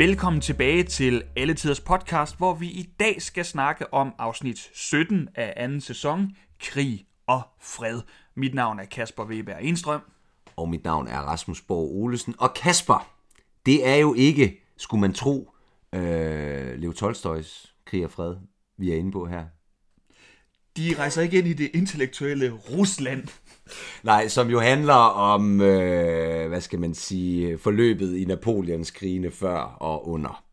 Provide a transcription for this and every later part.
Velkommen tilbage til Alle Tiders podcast, hvor vi i dag skal snakke om afsnit 17 af anden sæson, Krig og Fred. Mit navn er Kasper Weber Enstrøm. Og mit navn er Rasmus Borg Olesen. Og Kasper, det er jo ikke, skulle man tro, øh, Leo Tolstoys Krig og Fred, vi er inde på her. De rejser ikke ind i det intellektuelle Rusland. Nej, som jo handler om, øh, hvad skal man sige, forløbet i Napoleons krigene før og under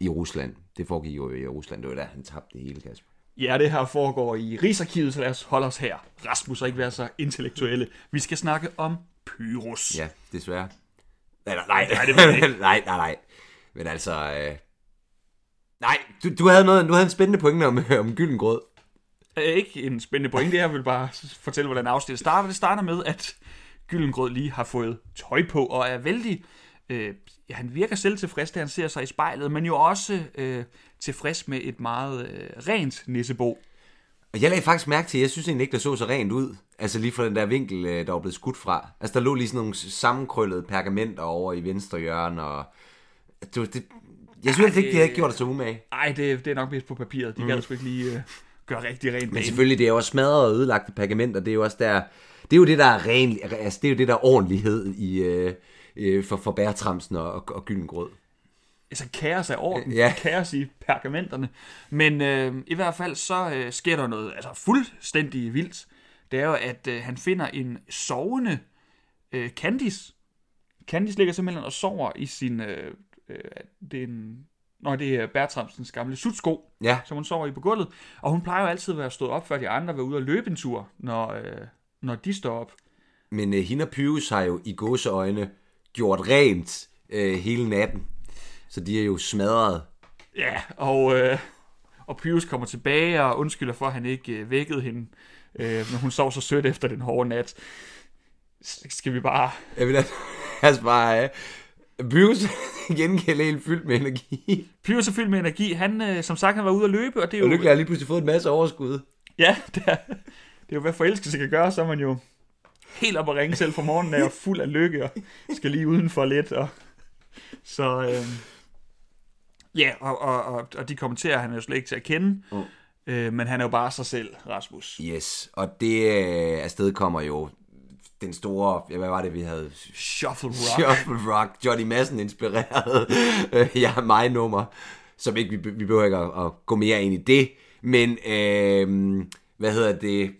i Rusland. Det foregik jo i Rusland, det var da han tabte det hele, Kasper. Ja, det her foregår i Rigsarkivet, så lad os holde os her. Rasmus og ikke være så intellektuelle. Vi skal snakke om Pyrrhus. Ja, desværre. Eller, nej, Nej, det jeg ikke. nej, nej, nej. Men altså, øh... nej, du, du, havde noget, du havde en spændende pointe om, om Gyllengrød. Øh, ikke en spændende pointe, jeg vil bare fortælle, hvordan afsnittet starter. Det starter med, at Gyllengrød lige har fået tøj på, og er vældig... Øh, ja, han virker selv tilfreds, da han ser sig i spejlet, men jo også øh, tilfreds med et meget øh, rent nissebo. Og jeg lagde faktisk mærke til, at jeg synes egentlig ikke, der så så rent ud. Altså lige fra den der vinkel, øh, der var blevet skudt fra. Altså der lå lige sådan nogle sammenkrøllede pergamenter over i venstre hjørne, og... Det, det, jeg synes Ej, ikke, de havde det- gjort det så umage. Ej, det, det er nok mest på papiret. De mm. gad sgu ikke lige øh, gøre rigtig rent Men selvfølgelig, det er jo også smadret og ødelagte pergamenter. Det er jo også der... Det er jo det, der er ren... Altså, det er jo det, der er ordentlighed i... Øh, øh, for, for bærtramsen og, og, og gyldengrød. altså kaos af orden. Ja. kaos i pergamenterne. Men øh, i hvert fald så øh, sker der noget altså fuldstændig vildt. Det er jo, at øh, han finder en sovende øh, Candice. Candice ligger simpelthen og sover i sin... Øh, øh, det er en, Nå, det er Bertramsens gamle sutsko, Ja, som hun sover i på gulvet. Og hun plejer jo altid at være stået op, før de andre var ude og løbe en tur, når, øh, når de står op. men øh, hende og Pyrus har jo i gåseøjne gjort rent øh, hele natten. Så de er jo smadret. Ja, og, øh, og Pius kommer tilbage og undskylder for, at han ikke øh, vækkede hende, øh, men hun sov så sødt efter den hårde nat. Skal vi bare... Jeg vil altså bare... Pyrus gengælde helt fyldt med energi. Pius er fyldt med energi. Han, øh, som sagt, han var ude at løbe, og det er Og jo... lykkelig har lige pludselig fået en masse overskud. Ja, det er, det er jo, hvad forelskelse kan gøre, så er man jo helt op at ringe selv fra morgenen af og fuld af lykke, og skal lige udenfor lidt. Og, så øh, ja, og, og, og, og de kommenterer han er jo slet ikke til at kende, Mm. øh, men han er jo bare sig selv, Rasmus. Yes, og det øh, afsted kommer jo den store... Ja, hvad var det, vi havde? Shuffle rock. Shuffle Rock, Johnny Madsen inspireret øh, ja, mig nummer, som ikke, vi, vi behøver ikke at, at, gå mere ind i det, men øh, hvad hedder det,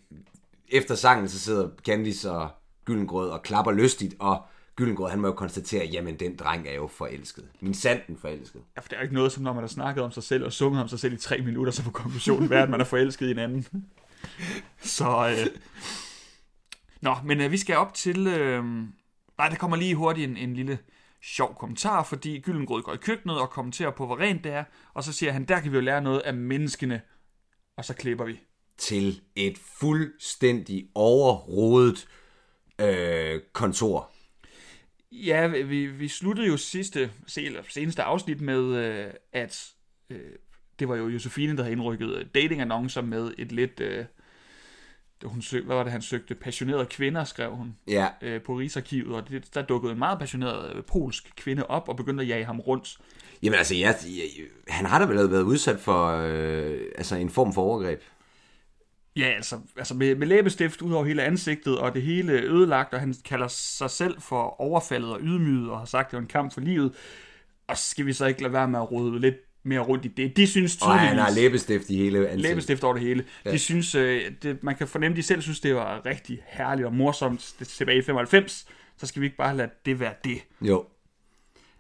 efter sangen, så sidder Candice og Gyllengrød og klapper lystigt, og Gyllengrød, han må jo konstatere, jamen den dreng er jo forelsket. Min sanden forelsket. Ja, for det er jo ikke noget, som når man har snakket om sig selv og sunget om sig selv i tre minutter, så får konklusionen være, at man er forelsket i en anden. Så, øh... Nå, men øh, vi skal op til... Øh... Nej, der kommer lige hurtigt en, en lille sjov kommentar, fordi Gyllengrød går i køkkenet og kommenterer på, hvor rent det er, og så siger han, der kan vi jo lære noget af menneskene, og så klipper vi. Til et fuldstændig overrodet øh, kontor. Ja, vi, vi sluttede jo sidste, seneste afsnit med, øh, at øh, det var jo Josefine, der havde indrykket datingannoncer med et lidt... Øh, hun søg, hvad var det, han søgte? Passionerede kvinder, skrev hun Ja, øh, på Rigsarkivet, og det, der dukkede en meget passioneret øh, polsk kvinde op og begyndte at jage ham rundt. Jamen altså, jeg, jeg, han har da vel været udsat for øh, altså en form for overgreb. Ja, altså, altså med, med læbestift ud over hele ansigtet, og det hele ødelagt, og han kalder sig selv for overfaldet og ydmyget, og har sagt, at det var en kamp for livet. Og skal vi så ikke lade være med at rode lidt mere rundt i det. De synes Og han har tydeligvis... læbestift i hele ansigtet. læbestift over det hele. Ja. De synes, øh, det, man kan fornemme, de selv synes, det var rigtig herligt og morsomt det, tilbage i 95. Så skal vi ikke bare lade det være det. Jo.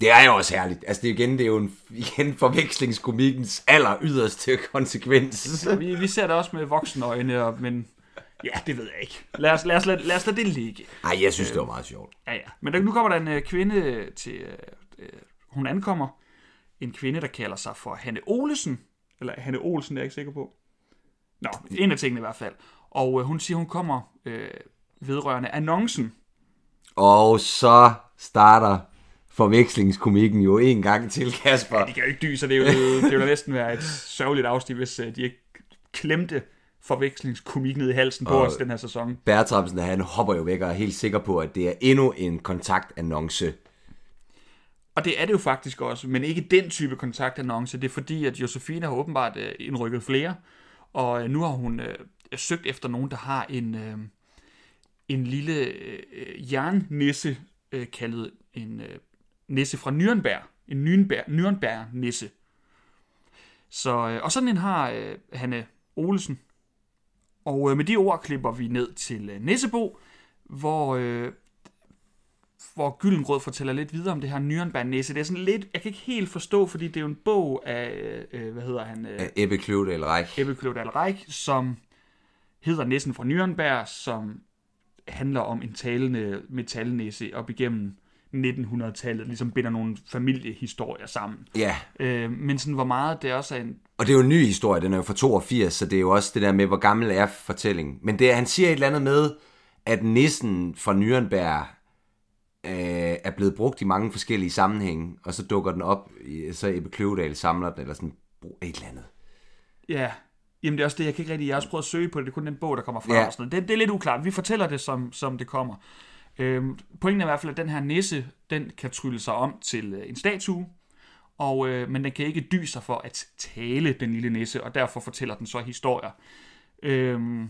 Det er jo også herligt. Altså det igen, det er jo en, igen forvekslingskomikkens aller yderste konsekvens. Vi, vi ser det også med voksenøjne, og, men ja, det ved jeg ikke. Lad os, lad os, lad, lad os lade det ligge. Ej, jeg synes, det var meget sjovt. Ja, ja. Men der, nu kommer der en øh, kvinde til... Øh, øh, hun ankommer. En kvinde, der kalder sig for Hanne Olesen. Eller Hanne Olsen, det er jeg ikke sikker på. Nå, en af tingene i hvert fald. Og øh, hun siger, hun kommer øh, vedrørende annoncen. Og så starter forvekslingskomikken jo en gang til, Kasper. De kan jo ikke dy, så det, er jo, det vil næsten være et sørgeligt afsnit, hvis øh, de ikke klemte forvekslingskomik ned i halsen på Og- os den her sæson. Bertramsen, han hopper jo væk og er helt sikker på, at det er endnu en kontaktannonce. Og det er det jo faktisk også, men ikke den type kontaktannonce. Det er fordi, at Josefine har åbenbart øh, indrykket flere, og øh, nu har hun øh, søgt efter nogen, der har en, øh, en lille øh, jernnisse, øh, kaldet en øh, nisse fra Nürnberg. En Nürnberg, Nürnberg-nisse. Så, øh, og sådan en har øh, Hanne Olesen. Og øh, med de ord klipper vi ned til øh, Nissebo, hvor, øh, hvor Gyllengrød fortæller lidt videre om det her Nürnberg-nisse. Det er sådan lidt, jeg kan ikke helt forstå, fordi det er jo en bog af, øh, hvad hedder han? Øh, Af Ebbe Kløvedal Reich. Ebbe Kløvedal Reich, som hedder Nissen fra Nürnberg, som handler om en talende metalnisse op igennem 1900-tallet, ligesom binder nogle familiehistorier sammen. Ja, Øh, men sådan, hvor meget det også er en... og det er jo en ny historie, den er jo fra 82, så det er jo også det der med, hvor gammel er fortællingen. Men det, han siger et eller andet med, at nissen fra Nürnberg øh, er blevet brugt i mange forskellige sammenhænge, og så dukker den op, i- så Ebbe Kløvedal samler den, eller sådan et eller andet. Ja, jamen det er også det, jeg kan ikke rigtig... Jeg har også prøvet at søge på det, det er kun den bog, der kommer fra. Ja. Og sådan noget. Det, det er lidt uklart. Vi fortæller det, som, som det kommer. Øhm, pointen er i hvert fald, at den her nisse, den kan trylle sig om til øh, en statue, og, øh, men den kan ikke dy sig for at tale, den lille nisse, og derfor fortæller den så historier. Øhm,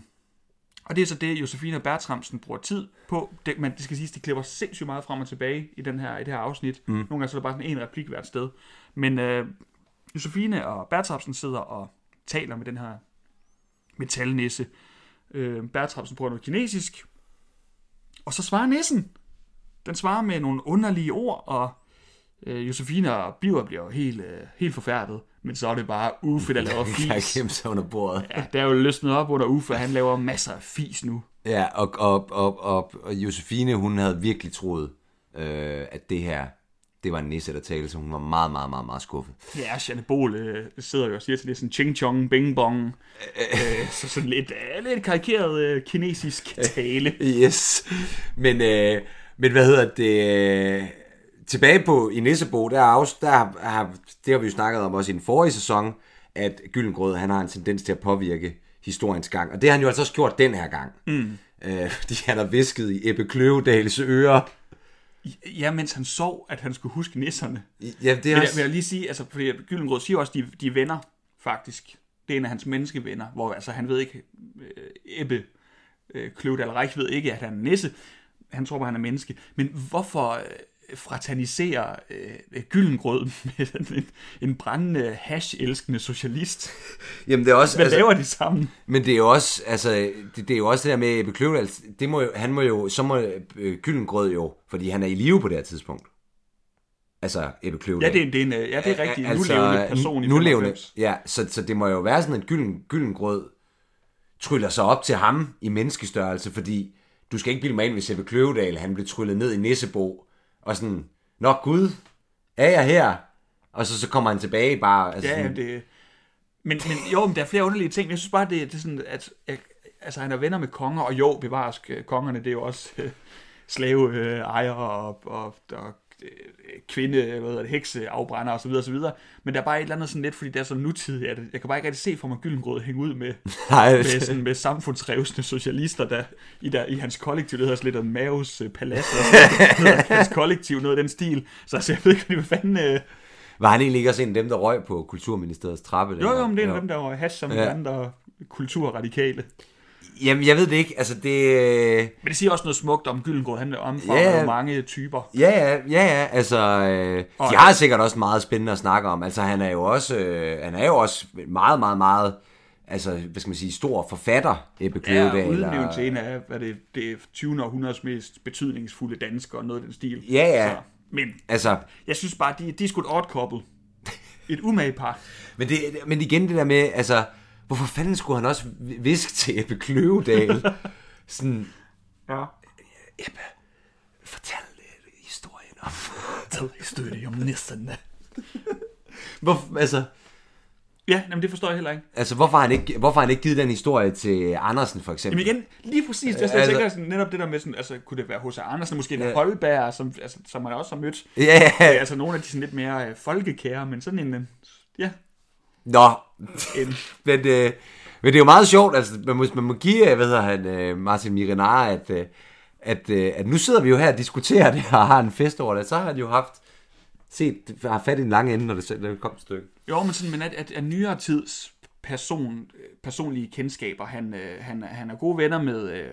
og det er så det, Josefine og Bertramsen bruger tid på. Det, men det skal siges, de klipper sindssygt meget frem og tilbage i, den her, i det her afsnit. Mm. Nogle gange så er der bare sådan en replik hvert sted. Men øh, Josefine og Bertramsen sidder og taler med den her metalnisse. Øh, Bertramsen bruger noget kinesisk. Og så svarer nissen. Den svarer med nogle underlige ord, og øh, Josefine og Biver bliver helt, øh, helt forfærdet. Men så er det bare Uffe, der laver kan fis. gemme sig under bordet. Ja, det er jo løsnet op under Uffe, han laver masser af fis nu. Ja, og, og, og, og, og Josefine, hun havde virkelig troet, øh, at det her, det var en nisse, der talte, så hun var meget, meget, meget, meget skuffet. Ja, Janne Bol øh, sidder jo og siger til det sådan ching chong, bing bong. øh, så sådan lidt, øh, lidt karikeret øh, kinesisk tale. Yes. Men, øh, men hvad hedder det? øh, Tilbage på i Nissebo, der, er også, der har, det har vi jo snakket om også i den forrige sæson, at Gyllengrød, han har en tendens til at påvirke historiens gang. Og det har han jo altså også gjort den her gang. Mm. Øh, fordi han har visket i Ebbe Kløvedals ører. Ja, mens han sov, at han skulle huske nisserne. Ja, det er Vil jeg, også... vil jeg lige sige, altså, fordi Gyllengrød siger også, at de, de er venner, faktisk. Det er en af hans menneskevenner, hvor altså, han ved ikke, øh, Ebbe øh, Kløvedal Reich ved ikke, at han er nisse. Han tror bare, han er menneske. Men hvorfor øh, fraternisere øh, Gyllengrød med en, en brændende hash-elskende socialist? Jamen, det er også... Hvad altså, laver de sammen? Men det er jo også, altså, det, det er jo også det der med Ebbe det må jo, han må jo, så må øh, Gyllengrød jo, fordi han er i live på det her tidspunkt. Altså, Ebbe Kløvedal. Ja, det er, det er, en, øh, ja, det er rigtigt. Altså, nu levende person i nu levende, 95. Ja, så, så det må jo være sådan, at Gyllen, Gyllengrød tryller sig op til ham i menneskestørrelse, fordi du skal ikke bilde mig ind, hvis Ebbe Kløvedal, han blev tryllet ned i Nissebo, og sådan, Nå Gud, er jeg her? Og så, så kommer han tilbage bare. Altså Ja, sådan, det... Men, men jo, men der er flere underlige ting. Jeg synes bare, det, det er sådan, at, at altså, han er venner med konger, og jo, bevares øh, kongerne, det er jo også øh, slave øh, ejere og, og, og øh, kvinde, hvad hedder det, hekse, afbrænder osv. osv. Men der er bare et eller andet sådan lidt, fordi det er så nutidigt, at jeg kan bare ikke rigtig se for mig Gyllengrød hænge ud med, Nej, med, sådan, med samfundsrevsende socialister, der i, der i hans kollektiv, det hedder sådan lidt af Maves øh, palads, hedder hans kollektiv, noget af den stil. Så altså, jeg ved ikke, hvad fanden... Øh, Var han egentlig ikke også en af dem, der røg på Kulturministeriets trappe? Jo, jo, men det er en af dem, der var hash som ja. andre kulturradikale. Jamen, jeg ved det ikke. Altså, det... øh, Men det siger også noget smukt om Gyllengrød. Han omfavner Ja, ja. ja. mange typer. Ja, ja, ja, ja. Altså, øh, Og- de har sikkert også meget spændende at snakke om. Altså, han er jo også, øh, han er jo også meget, meget, meget, altså, hvad skal man sige, stor forfatter, Ebbe Ja, Kløvedal. og udnævnt og- til en af hvad det, det 20. århundredes mest betydningsfulde danskere, noget af den stil. Ja, ja. Så, men Altså, jeg synes bare, de, de er sgu et odd couple. Et umage par. men, det, men igen det der med, altså, hvorfor fanden skulle han også viske til Ebbe Kløvedal? Sådan, Ja. fortæl lidt historien om. Tag historie om nisserne. Hvor, altså, Ja, jamen det forstår jeg heller ikke. altså hvorfor, har han ikke, hvorfor har han ikke givet den historie til Andersen, for eksempel? Jamen igen, lige præcis, jeg, jeg Altså- tænker sådan, netop det der med sådan, altså kunne det være H.C. Andersen, måske en Ja. Holberg, som, altså, som man også har mødt. Ja, ja, Ja, altså nogle af de sådan lidt mere øh, folkekære, men sådan en, øh, ja, Nå, en, men, øh, men det er jo meget sjovt, altså man må, man må give, øh, hvad hedder han, øh, Martin Mirinar, at, øh, at, øh, at nu sidder vi jo her og diskuterer det, og har en fest over det, så har han jo haft set, har fat i en lange ende, når det, når det kom et stykke. Jo, men, sådan, men at, at, at nyere tids person, personlige kendskaber, han, øh, han, han er gode venner med, øh,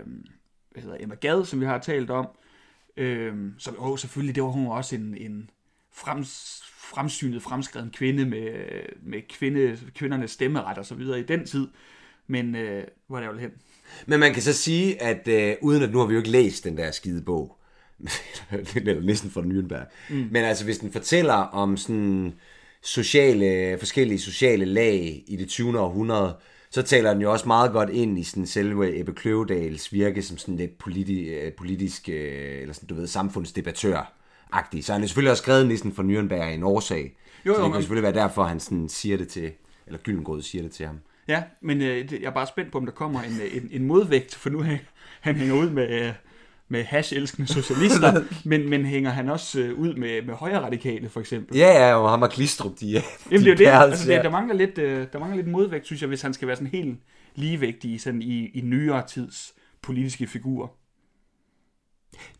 hvad hedder Emma Gad, som vi har talt om, øh, som oh, selvfølgelig, det var hun også en, en frems, fremsynet, fremskreden kvinde med, med kvinde, kvindernes stemmeret og så videre i den tid. Men øh, hvor er det jo hen? Men man kan så sige, at øh, uden at nu har vi jo ikke læst den der skide bog, eller næsten fra Nürnberg, mm. men altså hvis den fortæller om sådan sociale, forskellige sociale lag i det 20. århundrede, så taler den jo også meget godt ind i sådan selve Ebbe Kløvedals virke som sådan lidt politi, øh, politisk, øh, eller sådan, du ved, samfundsdebattør agtig. Så han er selvfølgelig også skrevet næsten for Nürnberg en årsag. Jo, jo, så det kan selvfølgelig være derfor, han sådan siger det til, eller Gyllengrød siger det til ham. Ja, men øh, jeg er bare spændt på, om der kommer en, en, en modvægt, for nu han hænger ud med, øh, med hash-elskende socialister, men, men hænger han også øh, ud med, med højre radikale, for eksempel? Ja, ja, og ham og Glistrup, de, Jamen, det er det. Altså, det, der, mangler lidt, øh, der mangler lidt modvægt, synes jeg, hvis han skal være sådan helt ligevægtig sådan i, i nyere tids politiske figurer.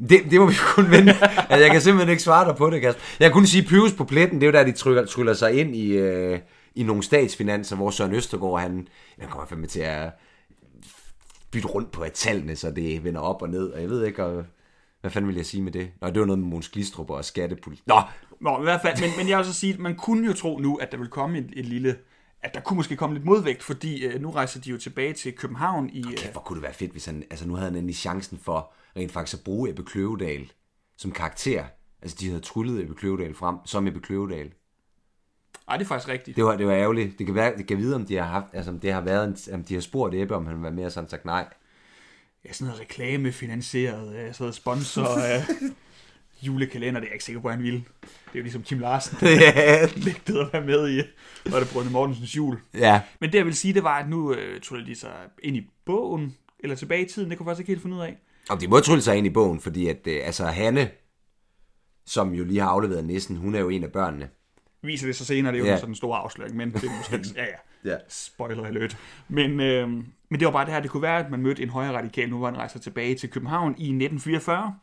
Det, det må vi kun vente. altså, jeg kan simpelthen ikke svare dig på det, Kasper. Jeg kan kun sige, Pyrus på pletten, det er jo der, de tryller, tryller sig ind i, øh, i nogle statsfinanser, hvor Søren Østergaard, han, han kommer fandme til at bytte rundt på tallene, så det vender op og ned, og jeg ved ikke, og, hvad fanden vil jeg sige med det? Nå, det var noget med Måns Glistrup og skattepolitik. Nå! Nå, i hvert fald, men, men jeg vil så sige, at man kunne jo tro nu, at der vil komme et, et lille at der kunne måske komme lidt modvægt, fordi øh, nu rejser de jo tilbage til København i... Okay, øh, hvor kunne det være fedt, hvis han... Altså, nu havde han endelig chancen for rent faktisk at bruge Ebbe Kløvedal som karakter. Altså, de havde tryllet Ebbe Kløvedal frem, som Ebbe Kløvedal. Ej, det er faktisk rigtigt. Det var, det var ærgerligt. Det kan, være, det kan vide, om de har haft, altså, om det har været, en, om de har spurgt Ebbe, om han vil være mere sådan sagt nej. Ja, sådan noget reklamefinansieret, øh, sådan noget sponsor, øh, julekalender, det er jeg ikke sikker på, at han ville. Det er jo ligesom Kim Larsen, der nægtede at være med i, var det Brønde Mortensens jul. Ja. Men det jeg vil sige, det var, at nu øh, tog de sig ind i bogen, eller tilbage i tiden, det kunne jeg faktisk ikke helt finde ud af. Og de må trylle sig ind i bogen, fordi at, øh, altså Hanne, som jo lige har afleveret næsten, hun er jo en af børnene. Viser det så senere, det er jo ja. sådan en stor afsløring, men det er måske, ja, ja, ja. spoiler alert. Men, øh, men det var bare det her, det kunne være, at man mødte en højre radikal, nu hvor han rejser tilbage til København i 1944.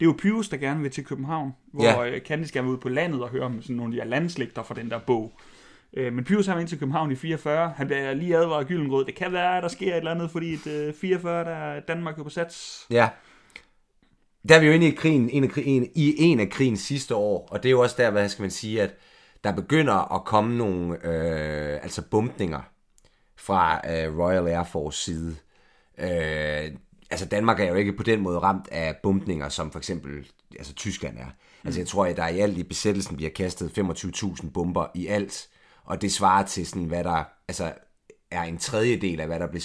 Det er jo Pyrus, der gerne vil til København, hvor ja. Candice gerne vil ud på landet og høre om sådan nogle af de her landslægter fra den der bog. Øh, men Pyrus har ind til København i 44. Han bliver lige advaret af Gyllengrød. Det kan være, at der sker et eller andet, fordi et 44, der er Danmark jo på sats. Ja. Der er vi jo inde i krigen, en af, en, i en af krigens sidste år, og det er jo også der, hvad skal man sige, at der begynder at komme nogle øh, altså bumpninger fra øh, Royal Air Force side. Øh, altså Danmark er jo ikke på den måde ramt af bumpninger, som for eksempel altså Tyskland er. Altså jeg tror, at der i alt i besættelsen bliver kastet 25.000 bomber i alt, og det svarer til sådan, hvad der altså, er en tredjedel af, hvad der blev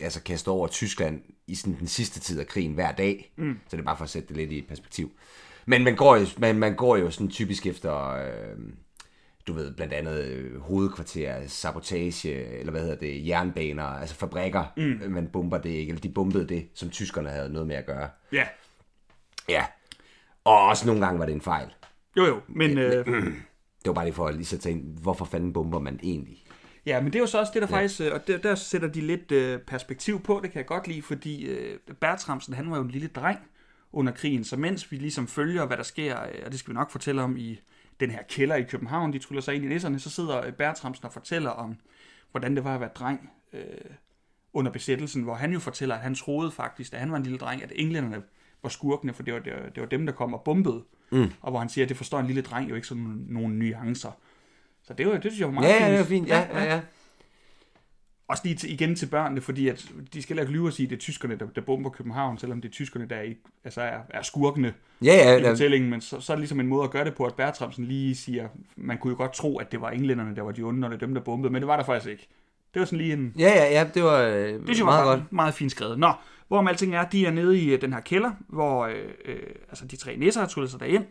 altså, kastet over Tyskland i sådan, den sidste tid af krigen hver dag. Mm. Så det er bare for at sætte det lidt i perspektiv. Men man går jo, man, man går jo sådan typisk efter... Øh, du ved, blandt andet øh, hovedkvarter, sabotage, eller hvad hedder det, jernbaner, altså fabrikker, mm. man bomber det ikke, eller de bombede det, som tyskerne havde noget med at gøre. Ja. Yeah. Ja. Og også nogle gange var det en fejl. Jo jo, men... Øh... Det var bare lige for at lige sætte ind, hvorfor fanden bomber man egentlig? Ja, men det er jo så også det, der ja. faktisk, øh, og der, der sætter de lidt øh, perspektiv på, det kan jeg godt lide, fordi øh, Bertramsen, han var jo en lille dreng under krigen, så mens vi ligesom følger, hvad der sker, øh, og det skal vi nok fortælle om i den her kælder i København, de tryller sig ind i nisserne, så sidder Bertramsen og fortæller om, hvordan det var at være dreng øh, under besættelsen, hvor han jo fortæller, at han troede faktisk, da han var en lille dreng, at englænderne var skurkene, for det var, det var, det var dem, der kom og bombede. Mm. Og hvor han siger, at det forstår en lille dreng jo ikke sådan nogle nuancer. Så det, var, det synes jeg var meget ja, fint. Ja, det var fint. Ja, ja, ja. Også lige til, igen til børnene, fordi at de skal ikke lyve og sige, at det er tyskerne, der, der bomber København, selvom det er tyskerne, der er, altså er, er skurkene ja, ja, i fortællingen. Men så, så er det ligesom en måde at gøre det på, at Bertramsen lige siger, man kunne jo godt tro, at det var englænderne, der var de onde, og det er dem, der bombede, men det var der faktisk ikke. Det var sådan lige en... Ja, ja, ja, det var øh, det meget var godt. Meget fint skrevet. Nå, Hvorom alting er, de er nede i øh, den her kælder, hvor øh, øh, altså de tre næser har tryllet sig derind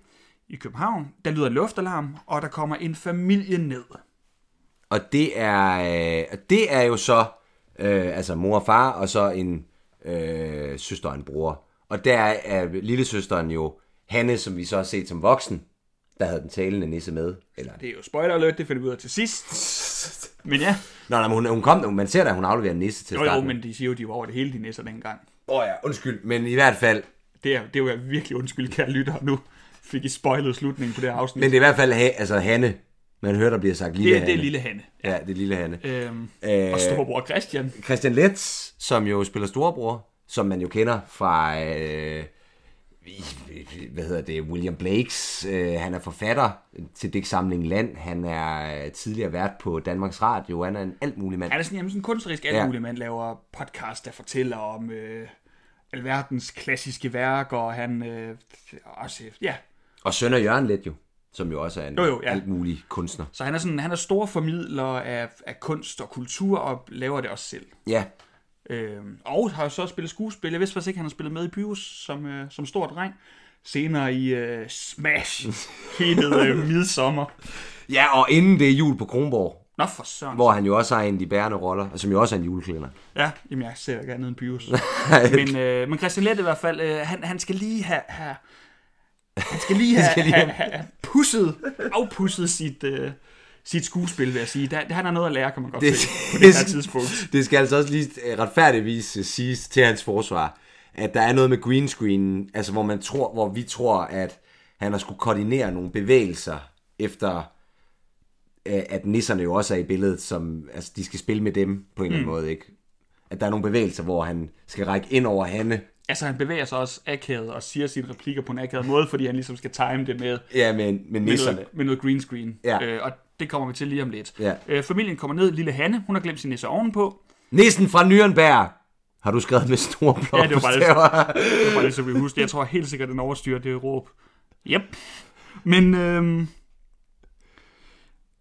i København. Der lyder en luftalarm, og der kommer en familie ned. Og det er, øh, det er jo så øh, altså mor og far, og så en øh, søster og en bror. Og der er lille søsteren jo Hanne, som vi så har set som voksen, der havde den talende nisse med. Eller... Det er jo spoiler alert, det finder vi ud af til sidst. Men ja. Nå, nej, men hun, hun kom, man ser da, hun afleverer en nisse til jo, Jo, men de siger jo, de var over det hele, de nisser dengang. Åh oh ja, undskyld, men i hvert fald... Det er, det er jo virkelig undskyld, kære lytter nu. fik I spoilet slutningen på det her afsnit. Men det er i hvert fald altså Hanne. Man hører, der bliver sagt lille det, Hanne. det er lille Hanne. Ja, det er lille Hanne. Øhm, Øh, og storebror Christian. Christian Letz, som jo spiller storebror, som man jo kender fra, øh, hvad hedder det, William Blakes. Øh, han er forfatter til digtsamlingen Land. Han er øh, tidligere vært på Danmarks Radio. Han er en alt mulig mand. Han er sådan, jamen, sådan en kunstnerisk alt Ja. muligt mand, laver podcast, der fortæller om øh, alverdens klassiske værker, og han øh, også, ja, Og søn af Jørgen Let jo, som jo også er en Jo, jo, ja. alt mulig kunstner. så han er sådan, han er stor formidler af, af kunst og kultur, og laver det også selv. Ja, Øh, og har så spillet skuespil. Jeg vidste faktisk ikke, han har spillet med i Pyrus som, øh, som stor dreng. Senere i øh, Smash, hetet øh, Midsommer. ja og inden det er jul på Kronborg, Nå for søren. hvor han jo også har en af de bærende roller, og som jo også er en juleklæder. Ja, jamen jeg ser ikke andet end Pyrus. men, øh, men Christian Lette i hvert fald, øh, han, han skal lige have, have han skal lige have, skal lige have, have, have pusset, afpusset sit, øh, sit skuespil, vil jeg sige. Der, han har noget at lære, kan man godt Det- se, på det her tidspunkt. Det skal altså også lige øh, retfærdigvis øh, siges til hans forsvar, at der er noget med green screen, altså hvor man tror, hvor vi tror, at han har skulle koordinere nogle bevægelser efter øh, at nisserne jo også er i billedet, som altså, de skal spille med dem på en eller anden måde, ikke? At der er nogle bevægelser, hvor han skal række ind over Hanne. Altså, han bevæger sig også akavet og siger sine replikker på en akavet måde, fordi han ligesom skal time det med, Ja, med, med med, nisserne. noget, med noget green screen. Ja. Øh, og det kommer vi til lige om lidt. Ja. Øh, familien kommer ned, lille Hanne, hun har glemt sin nisse ovenpå. Nissen fra Nürnberg! Har du skrevet med store blå Ja, det var bare bogstaver? Det var bare det, så vi husker. Jeg tror helt sikkert, den overstyrer det råb. Yep. Men øhm,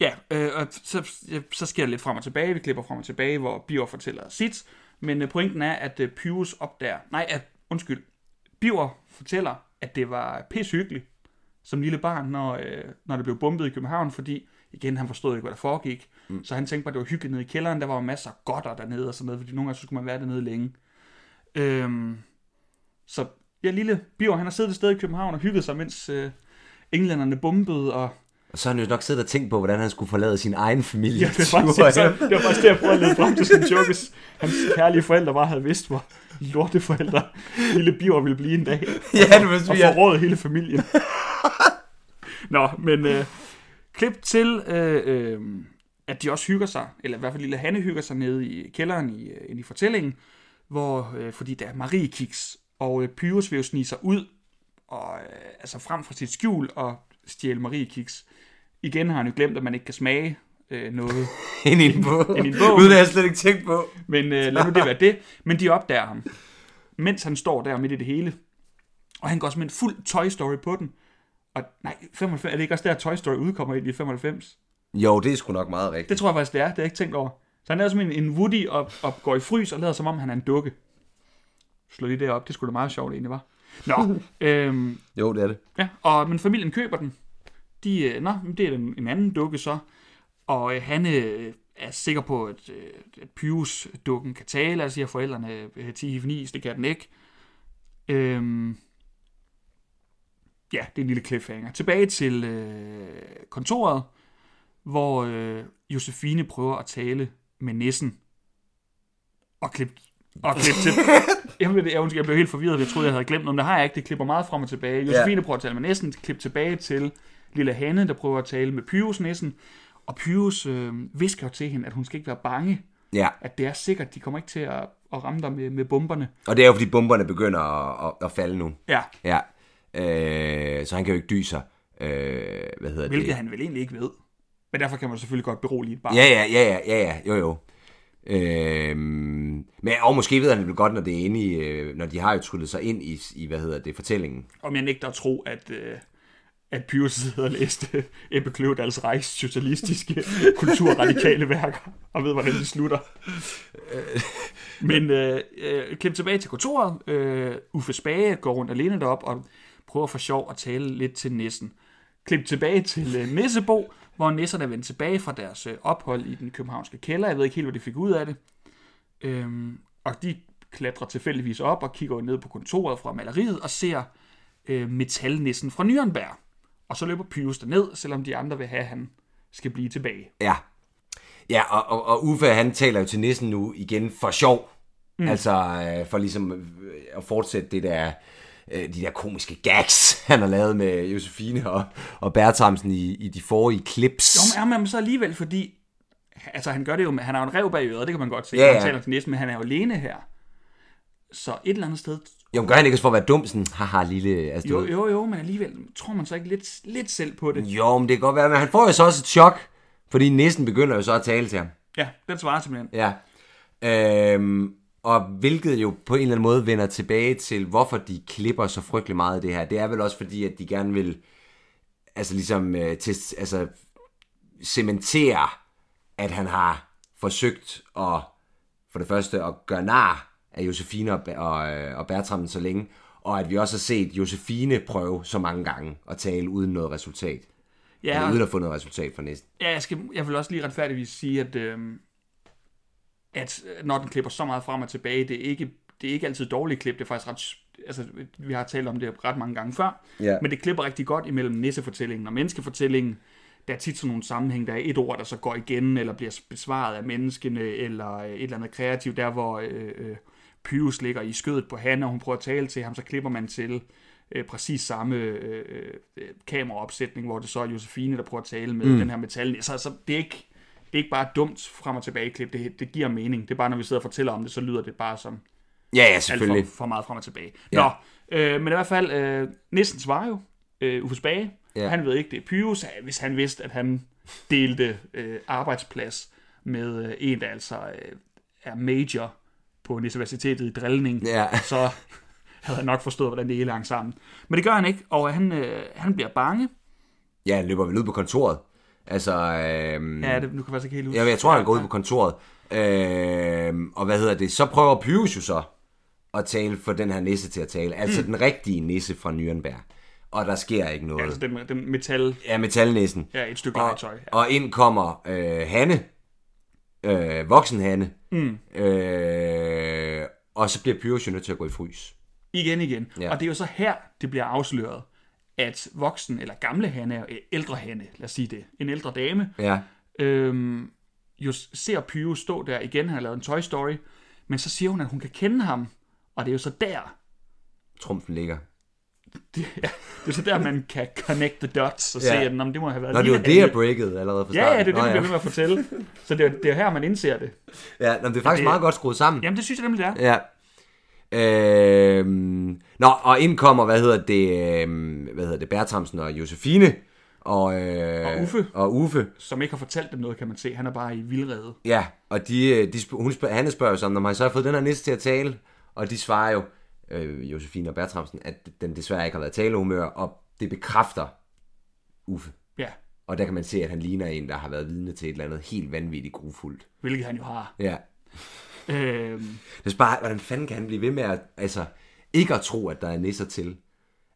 ja, øh, og så, så sker der lidt frem og tilbage. Vi klipper frem og tilbage, hvor Biver fortæller sit. Men øh, pointen er, at øh, Pyrus opdager... Nej, at, undskyld. Biver fortæller, at det var pishyggeligt som lille barn, når, øh, når det blev bombet i København, fordi igen, han forstod ikke, hvad der foregik. Mm. Så han tænkte bare, at det var hyggeligt nede i kælderen. Der var masser af godter dernede og sådan noget, fordi nogle gange så skulle man være dernede længe. Øhm, så ja, lille Biver, han har siddet et sted i København og hygget sig, mens øh, englænderne bombede, og Og så har han jo nok siddet og tænkt på, hvordan han skulle forlade sin egen familie. ja, det, var faktisk, det, det var faktisk det, jeg prøvede at lede frem til sådan joke, hvis hans kærlige forældre bare havde vidst, hvor lorteforældre lille Biver ville blive en dag, ja, det var og sådan, forråde hele familien. Nå, men øh, klip til, øh, øh, at de også hygger sig, eller i hvert fald lille Hanne hygger sig nede i kælderen i, øh, i fortællingen, hvor, øh, fordi der er Marie Kiks, og øh, Pyrus vil jo snige sig ud, og øh, altså frem fra sit skjul og stjæle Marie Kiks. Igen har han jo glemt, at man ikke kan smage øh, noget, ind i en bog. Ind i en bog. Uden jeg slet ikke tænkt på. men øh, lad nu det være det. Men de opdager ham, mens han står der midt i det hele. Og han går som en fuld Toy Story på den. Og nej, 95, er det ikke også der, Toy Story udkommer i 95? Jo, det er sgu nok meget rigtigt. Det tror jeg faktisk, det er. Det har jeg ikke tænkt over. Så han er som en, en Woody og, og går i frys og lader som om, han er en dukke. Slå lige det op. Det skulle da meget sjovt egentlig, var. Nå, øhm, Jo, det er det. Ja, og, men familien køber den. De, øh, nå, det er en, en anden dukke så. Og øh, han øh, er sikker på, at, øh, at Pyrus-dukken kan tale, og siger forældrene, øh, Tifnis, det kan den ikke. Øhm, ja, det er en lille cliffhanger. Tilbage til øh, kontoret, hvor øh, Josefine prøver at tale med nissen. Og klip, og klip til... Det, jeg, undskyld, jeg blev helt forvirret, jeg troede, jeg havde glemt noget, men det har jeg ikke. Det klipper meget frem og tilbage. Josefine prøver at tale med næsten, klip tilbage til lille Hanne, der prøver at tale med Pyrus næsten. Og Pyrus øh, visker til hende, at hun skal ikke være bange. Ja, At det er sikkert, de kommer ikke til at, at ramme dig med, med bomberne. og det er jo, fordi bomberne begynder at, at, at falde nu. Ja, Ja. Øh, så han kan jo ikke dyse sig. Øh, hvad hedder hvilket det? han vel egentlig ikke ved. Men derfor kan man selvfølgelig godt berolige et barn. Ja, ja, ja, ja, ja, ja, jo, jo. Øh, men, og måske ved han det vel godt, når det er inde i, øh, når de har jo tryllet sig ind i, i, hvad hedder det, fortællingen. Om jeg nægter at tro, at, øh, at Pyrus sidder og læste Ebbe Kløvedals Reichs socialistiske kulturradikale værker, og ved, hvordan de slutter. Men øh, øh, klip tilbage til kontoret. Øh, Uffe Spage går rundt alene derop og prøver for sjov at tale lidt til Nissen. Klip tilbage til øh, Nissebo, hvor nisserne er vendt tilbage fra deres øh, ophold i den københavnske kælder. Jeg ved ikke helt, hvad de fik ud af det. Øhm, og de klatrer tilfældigvis op og kigger ned på kontoret fra maleriet og ser øh, metalnissen fra Nürnberg. Og så løber Pyrus ned, selvom de andre vil have, at han skal blive tilbage. Ja. Ja, og, og, og Uffe, han taler jo til nissen nu igen for sjov. Mm. Altså, øh, for ligesom øh, at fortsætte det der øh, de der komiske gags, han har lavet med Josefine og, og Bertramsen i, i de forrige clips. Jo, men man så alligevel, fordi... Altså, han gør det jo med... Han har jo en rev bag øret, det kan man godt se. Ja, Ja. Han taler til næsten, men han er jo alene her. Så et eller andet sted... Jo, men gør han ikke også for at være dum, sådan, haha, lille... Altså, Jo, ved. jo, jo, men alligevel tror man så ikke lidt, lidt selv på det. jo, men det kan godt være, men han får jo så også et chok, fordi næsten begynder jo så at tale til ham. Ja, den svarer simpelthen. Ja. Øhm, og hvilket jo på en eller anden måde vender tilbage til, hvorfor de klipper så frygtelig meget af det her. Det er vel også fordi, at de gerne vil altså ligesom øh, til, altså, cementere, at han har forsøgt at for det første at gøre nar af Josefine og, og, øh, og Bertram så længe, og at vi også har set Josefine prøve så mange gange at tale uden noget resultat. Ja, Eller uden at få noget resultat for næsten. ja jeg, skal, jeg vil også lige retfærdigvis sige, at, øhm, at når den klipper så meget frem og tilbage, det er ikke, det er ikke altid dårligt klip, det er faktisk ret... Altså, vi har talt om det ret mange gange før, Ja. men det klipper rigtig godt imellem nissefortællingen og menneskefortællingen. Der er tit sådan nogle sammenhæng, der er et ord, der så går igen, eller bliver besvaret af menneskene, eller øh, et eller andet kreativt, der hvor øh, øh, Pyrus ligger i skødet på Hanne, og hun prøver at tale til ham, så klipper man til øh, præcis samme øh, øh, kameraopsætning, hvor det så er Josefine, der prøver at tale med mm. den her metal. Så, så det, er ikke, det er ikke bare dumt frem og tilbage klip, det, det giver mening. Det er bare, når vi sidder og fortæller om det, så lyder det bare som Ja, ja, alt selvfølgelig. for, for meget frem og tilbage. Ja. Nå, øh, men i hvert fald, øh, næsten svarer jo øh, Uffe Spage. Ja. Ja. Han ved ikke, det er Pyrus, hvis han vidste, at han delte øh, arbejdsplads med øh, en, der altså øh, er major på universitetet i drillning, Ja. så havde han nok forstået, hvordan det hele hang sammen. Men det gør han ikke, og han, øh, han bliver bange. Ja, han løber vel ud på kontoret. Altså, øhm, Ja, det, nu kan jeg faktisk ikke helt huske. jeg, jeg tror, han går ud på kontoret. Øhm, og hvad hedder det? Så prøver Pyrus jo så at tale for den her nisse til at tale. Altså mm. den rigtige nisse fra Nürnberg. Og der sker ikke noget. Altså den, den metal, Ja, metalnissen. ja, et stykke Og. Ja. og ind kommer øh, Hanne. Øh, voksen Hanne. Mm. Øh, og så bliver Pyrus jo nødt til at gå i frys. Igen, igen. Ja. Ja. Og det er jo så her, det bliver afsløret, at voksen, eller gamle Hanne, øh, ældre Hanne, lad os sige det, en ældre dame, Ja. øhm, jo ser Pyrus stå der igen, han har lavet en Toy Story, men så siger hun, at hun kan kende ham, og det er jo så der, Trumfen ligger. det, ja, det er så der, man kan connect the dots og Ja. se, at "Nå, men det må have været Nå, det var det, jeg Hanne." breakede allerede fra Ja, starten. ja, det er det, Nå, bliver ved med at fortælle. Så det er, det er her, man indser det. Ja, nå, men det er faktisk det- meget godt skruet sammen. Jamen, det synes jeg nemlig, det er. Ja. Øhm, nå, og indkommer, hvad hedder det, øhm, hvad hedder det, Bertramsen og Josefine. Og, øh, Og Uffe. Og Uffe. Som ikke har fortalt dem noget, kan man se. Han er bare i vildrede. Ja, og de, øh, de, hun spørger, Hanne spørger jo så, om har I så fået den her nisse til at tale? Og de svarer jo, øh, Josefine og Bertramsen, at den desværre ikke har været talehumør, og det bekræfter Uffe. Ja, Og der kan man se, at han ligner en, der har været vidne til et eller andet helt vanvittigt grufuldt. hvilket han jo har. Ja. Øhm, Det er bare, hvordan fanden kan han blive ved med at, altså, ikke at tro, at der er nisser til?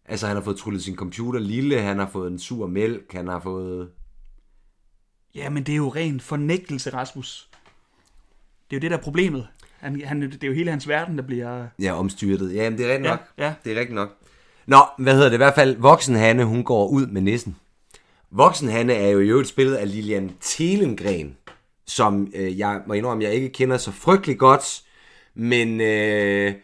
Altså, han har fået trullet sin computer lille, han har fået en sur mælk, han har fået... Ja, men det er jo ren fornægtelse, Rasmus. Det er jo det, der er problemet. Han, han, det er jo hele hans verden, der bliver... Ja, omstyrtet. Ja, men det er rigtigt Ja, nok. ja. Det er rigtigt nok. Nå, hvad hedder det? I hvert fald, voksen Hanne, hun går ud med nissen. Voksen Hanne er jo i øvrigt spillet af Lilian Telengren, som øh, jeg må indrømme, jeg ikke kender så frygtelig godt, men øh,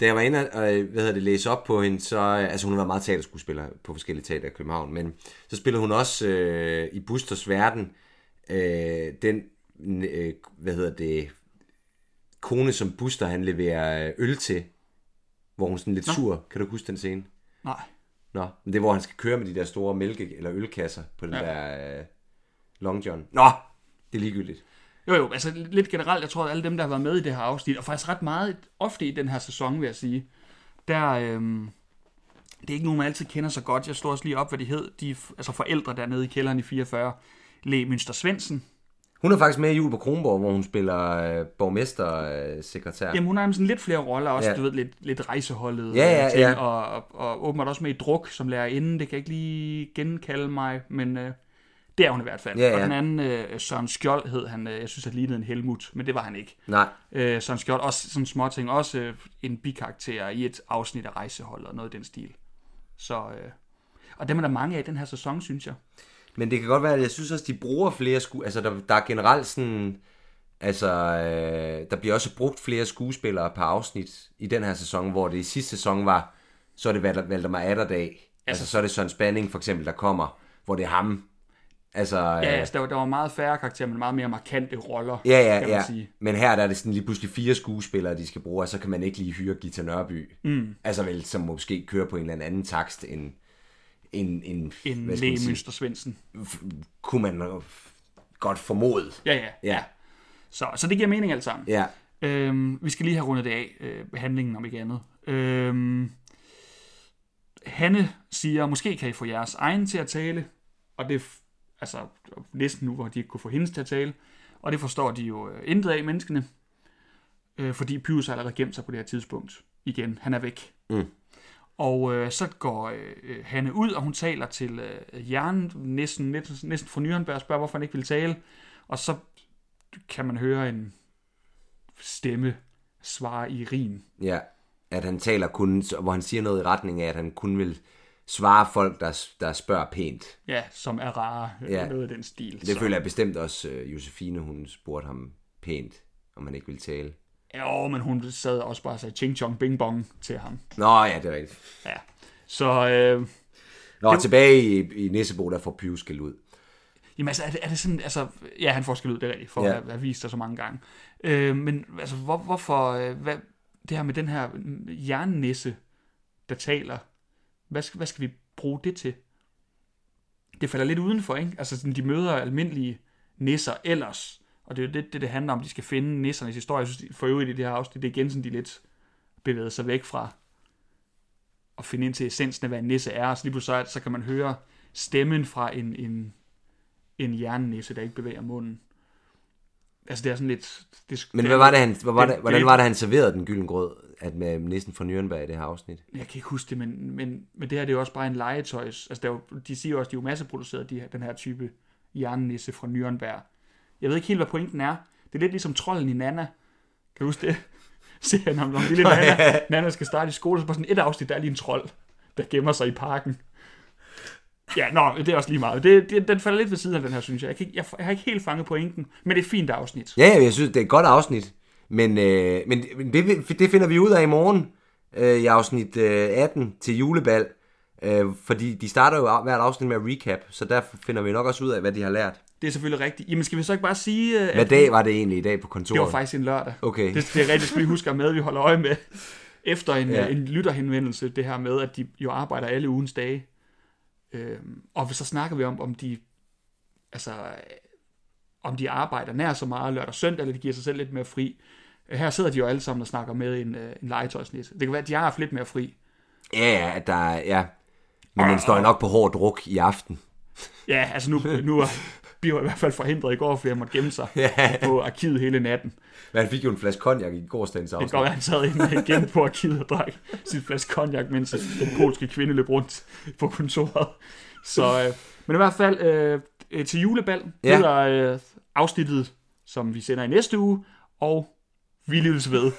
da jeg var inde og øh, hvad hedder det, læse op på hende, så, øh, altså hun har været meget teaterskuespiller på forskellige teater i København, men så spillede hun også øh, i Busters Verden, øh, den, øh, hvad hedder det, kone, som Buster han leverer øh, øl til, hvor hun er sådan lidt sur. Kan du huske den scene? Nej. Nå, men det er, hvor han skal køre med de der store mælke- eller ølkasser på den. Ja. der øh, Long John. Nå, det er ligegyldigt. Jo, jo, altså lidt generelt, jeg tror, at alle dem, der har været med i det her afsnit, og faktisk ret meget ofte i den her sæson, vil jeg sige, der, øhm, det er ikke nogen, man altid kender så godt. Jeg slår også lige op, hvad de hed. De altså forældre dernede i kælderen i 44. Le Münster Svendsen. Hun er faktisk med i Jul på Kronborg, hvor hun spiller øh, borgmestersekretær. Jamen, hun har sådan lidt flere roller, også Ja. ja. du ved, lidt, lidt rejseholdet Ja, ja, øh, ting, ja. Og, og, og åbenbart også med i druk, som lærer inden. Det kan jeg ikke lige genkalde mig, men øh, det er hun i hvert fald. Ja, ja. Og den anden, øh, Søren Skjold hed han, øh, jeg synes, at lignede en Helmut, men det var han ikke. Nej, Øh, Søren Skjold, også sådan små ting, også øh, en bikarakter i et afsnit af rejseholdet og noget i den stil. Så, øh, og dem er der mange af i den her sæson, synes jeg. men det kan godt være, at jeg synes også, de bruger flere sku... Altså, der, der er generelt sådan... Altså, øh, der bliver også brugt flere skuespillere per afsnit i den her sæson, hvor det i sidste sæson var så er det Val- Valdemar Atterdag. Altså, altså, så er det Søren Spanning for eksempel, der kommer, hvor det er ham. Altså, Ja, øh, altså, der, var, der var meget færre karakterer, men meget mere markante roller, ja, ja, kan man ja. sige. Men her der er det sådan lige pludselig fire skuespillere, de skal bruge, og så kan man ikke lige hyre Gita Nørby. Mm. Altså vel, som måske kører på en eller anden takst, end, end, end En hvad skal man sige, Lægemønster Svendsen. kunne man godt formode. Ja, ja, Ja, Så, så det giver mening alt sammen. ja. Øhm, vi skal lige have rundet det af, øh, behandlingen om ikke andet. Øhm, Hanne siger, måske kan I få jeres egen til at tale, og det altså næsten nu, hvor de ikke kunne få hendes til at tale, og det forstår de jo øh, intet af, menneskene, øh, fordi Pyrus har allerede gemt sig på det her tidspunkt. Igen, han er væk. Mm. Og øh, så går øh, Hanne ud, og hun taler til øh, Jern, næsten, næsten, næsten fra Nürnberg, og spørger, hvorfor han ikke vil tale. Og så kan man høre en stemme svare i rim. Ja, at han taler kun, hvor han siger noget i retning af, at han kun vil svare folk, der, der spørger pænt. Ja, som er rare. Ja. Noget af den stil. Det føler jeg bestemt også, uh, Josefine, hun spurgte ham pænt, om han ikke ville tale. Jo, men hun sad også bare og sagde ching chong bing bong til ham. Nå ja, det er rigtigt. Ja. Så, øh, Nå, det... tilbage i, i Nissebo, der får Pius skæld ud. jamen altså, er det, er det sådan, altså, ja, han får skal ud, det er rigtigt, for Ja. at have vist sig så mange gange. Øh, men altså, hvor, hvorfor, øh, hvad, det her med den her jernnisse, der taler, hvad skal, hvad skal vi bruge det til? Det falder lidt udenfor, ikke? Altså, sådan, de møder almindelige nisser ellers, og det er jo det, det, det handler om, de skal finde nissernes historie. Jeg synes, for øvrigt i det her afsnit, det er igen sådan, de lidt bevæget sig væk fra at finde ind til essensen af, hvad en nisse er. Så lige pludselig så, så kan man høre stemmen fra en, en, en jernnisse, der ikke bevæger munden. Altså, det er sådan lidt... Det, Men hvad var det, han, hvad var det- hvordan var det, han serverede den gylden grød at med næsten fra Nürnberg i det her afsnit? Jeg kan ikke huske det, men, men, men det her det er jo også bare en legetøjs. Altså, der er jo, de siger jo også, at de er jo masseproduceret, de her, den her type jernnisse fra Nürnberg. Jeg ved ikke helt, hvad pointen er. Det er lidt ligesom trolden i Nana. Kan du huske det? Serien om, om lille Nana, Nana skal starte i skole, så på sådan et afsnit, der er lige en trold, der gemmer sig i parken. Ja, nå, det er også lige meget. Det, det, den falder lidt ved siden af den her, synes jeg. Jeg, kan jeg, jeg har ikke helt fanget pointen, men det er et fint afsnit. Ja, ja, jeg synes, det er et godt afsnit. Men, øh, men men det, det finder vi ud af i morgen øh, i afsnit øh, 18 til julebal. Øh, fordi de starter jo hvert afsnit med recap, så der finder vi nok også ud af, hvad de har lært. Det er selvfølgelig rigtigt. Jamen, skal vi så ikke bare sige, øh, Hvad at dag var det egentlig i dag på det kontoret? var faktisk en lørdag. Okay. Det, det er rigtigt, vi huske med, at vi holder øje med, efter en, Ja. ja. en lytterhenvendelse, det her med, at de jo arbejder alle ugens dage. Øhm, og så snakker vi om, om de, altså, øh, om de arbejder nær så meget lørdag og søndag, eller de giver sig selv lidt mere fri. Her sidder de jo alle sammen og snakker med en, øh, en legetøjsnisse. Det kan være, at de har haft lidt mere fri. Ja, ja, at der er, ja. Men den står nok på hård druk i aften. Ja, altså nu, nu er Biver i hvert fald forhindret i går, fordi han måtte gemme sig på arkivet hele natten. Men han fik jo en flaske cognac i gårsdagens Det afsnit. går, at han sad inde igen på arkivet og drak sin flaske cognac, mens den polske kvinde løb rundt på kontoret. Så, øh, men i hvert fald øh, øh, til julebal Ja. hedder øh, afsnittet, som vi sender i næste uge, og vi lyttes ved.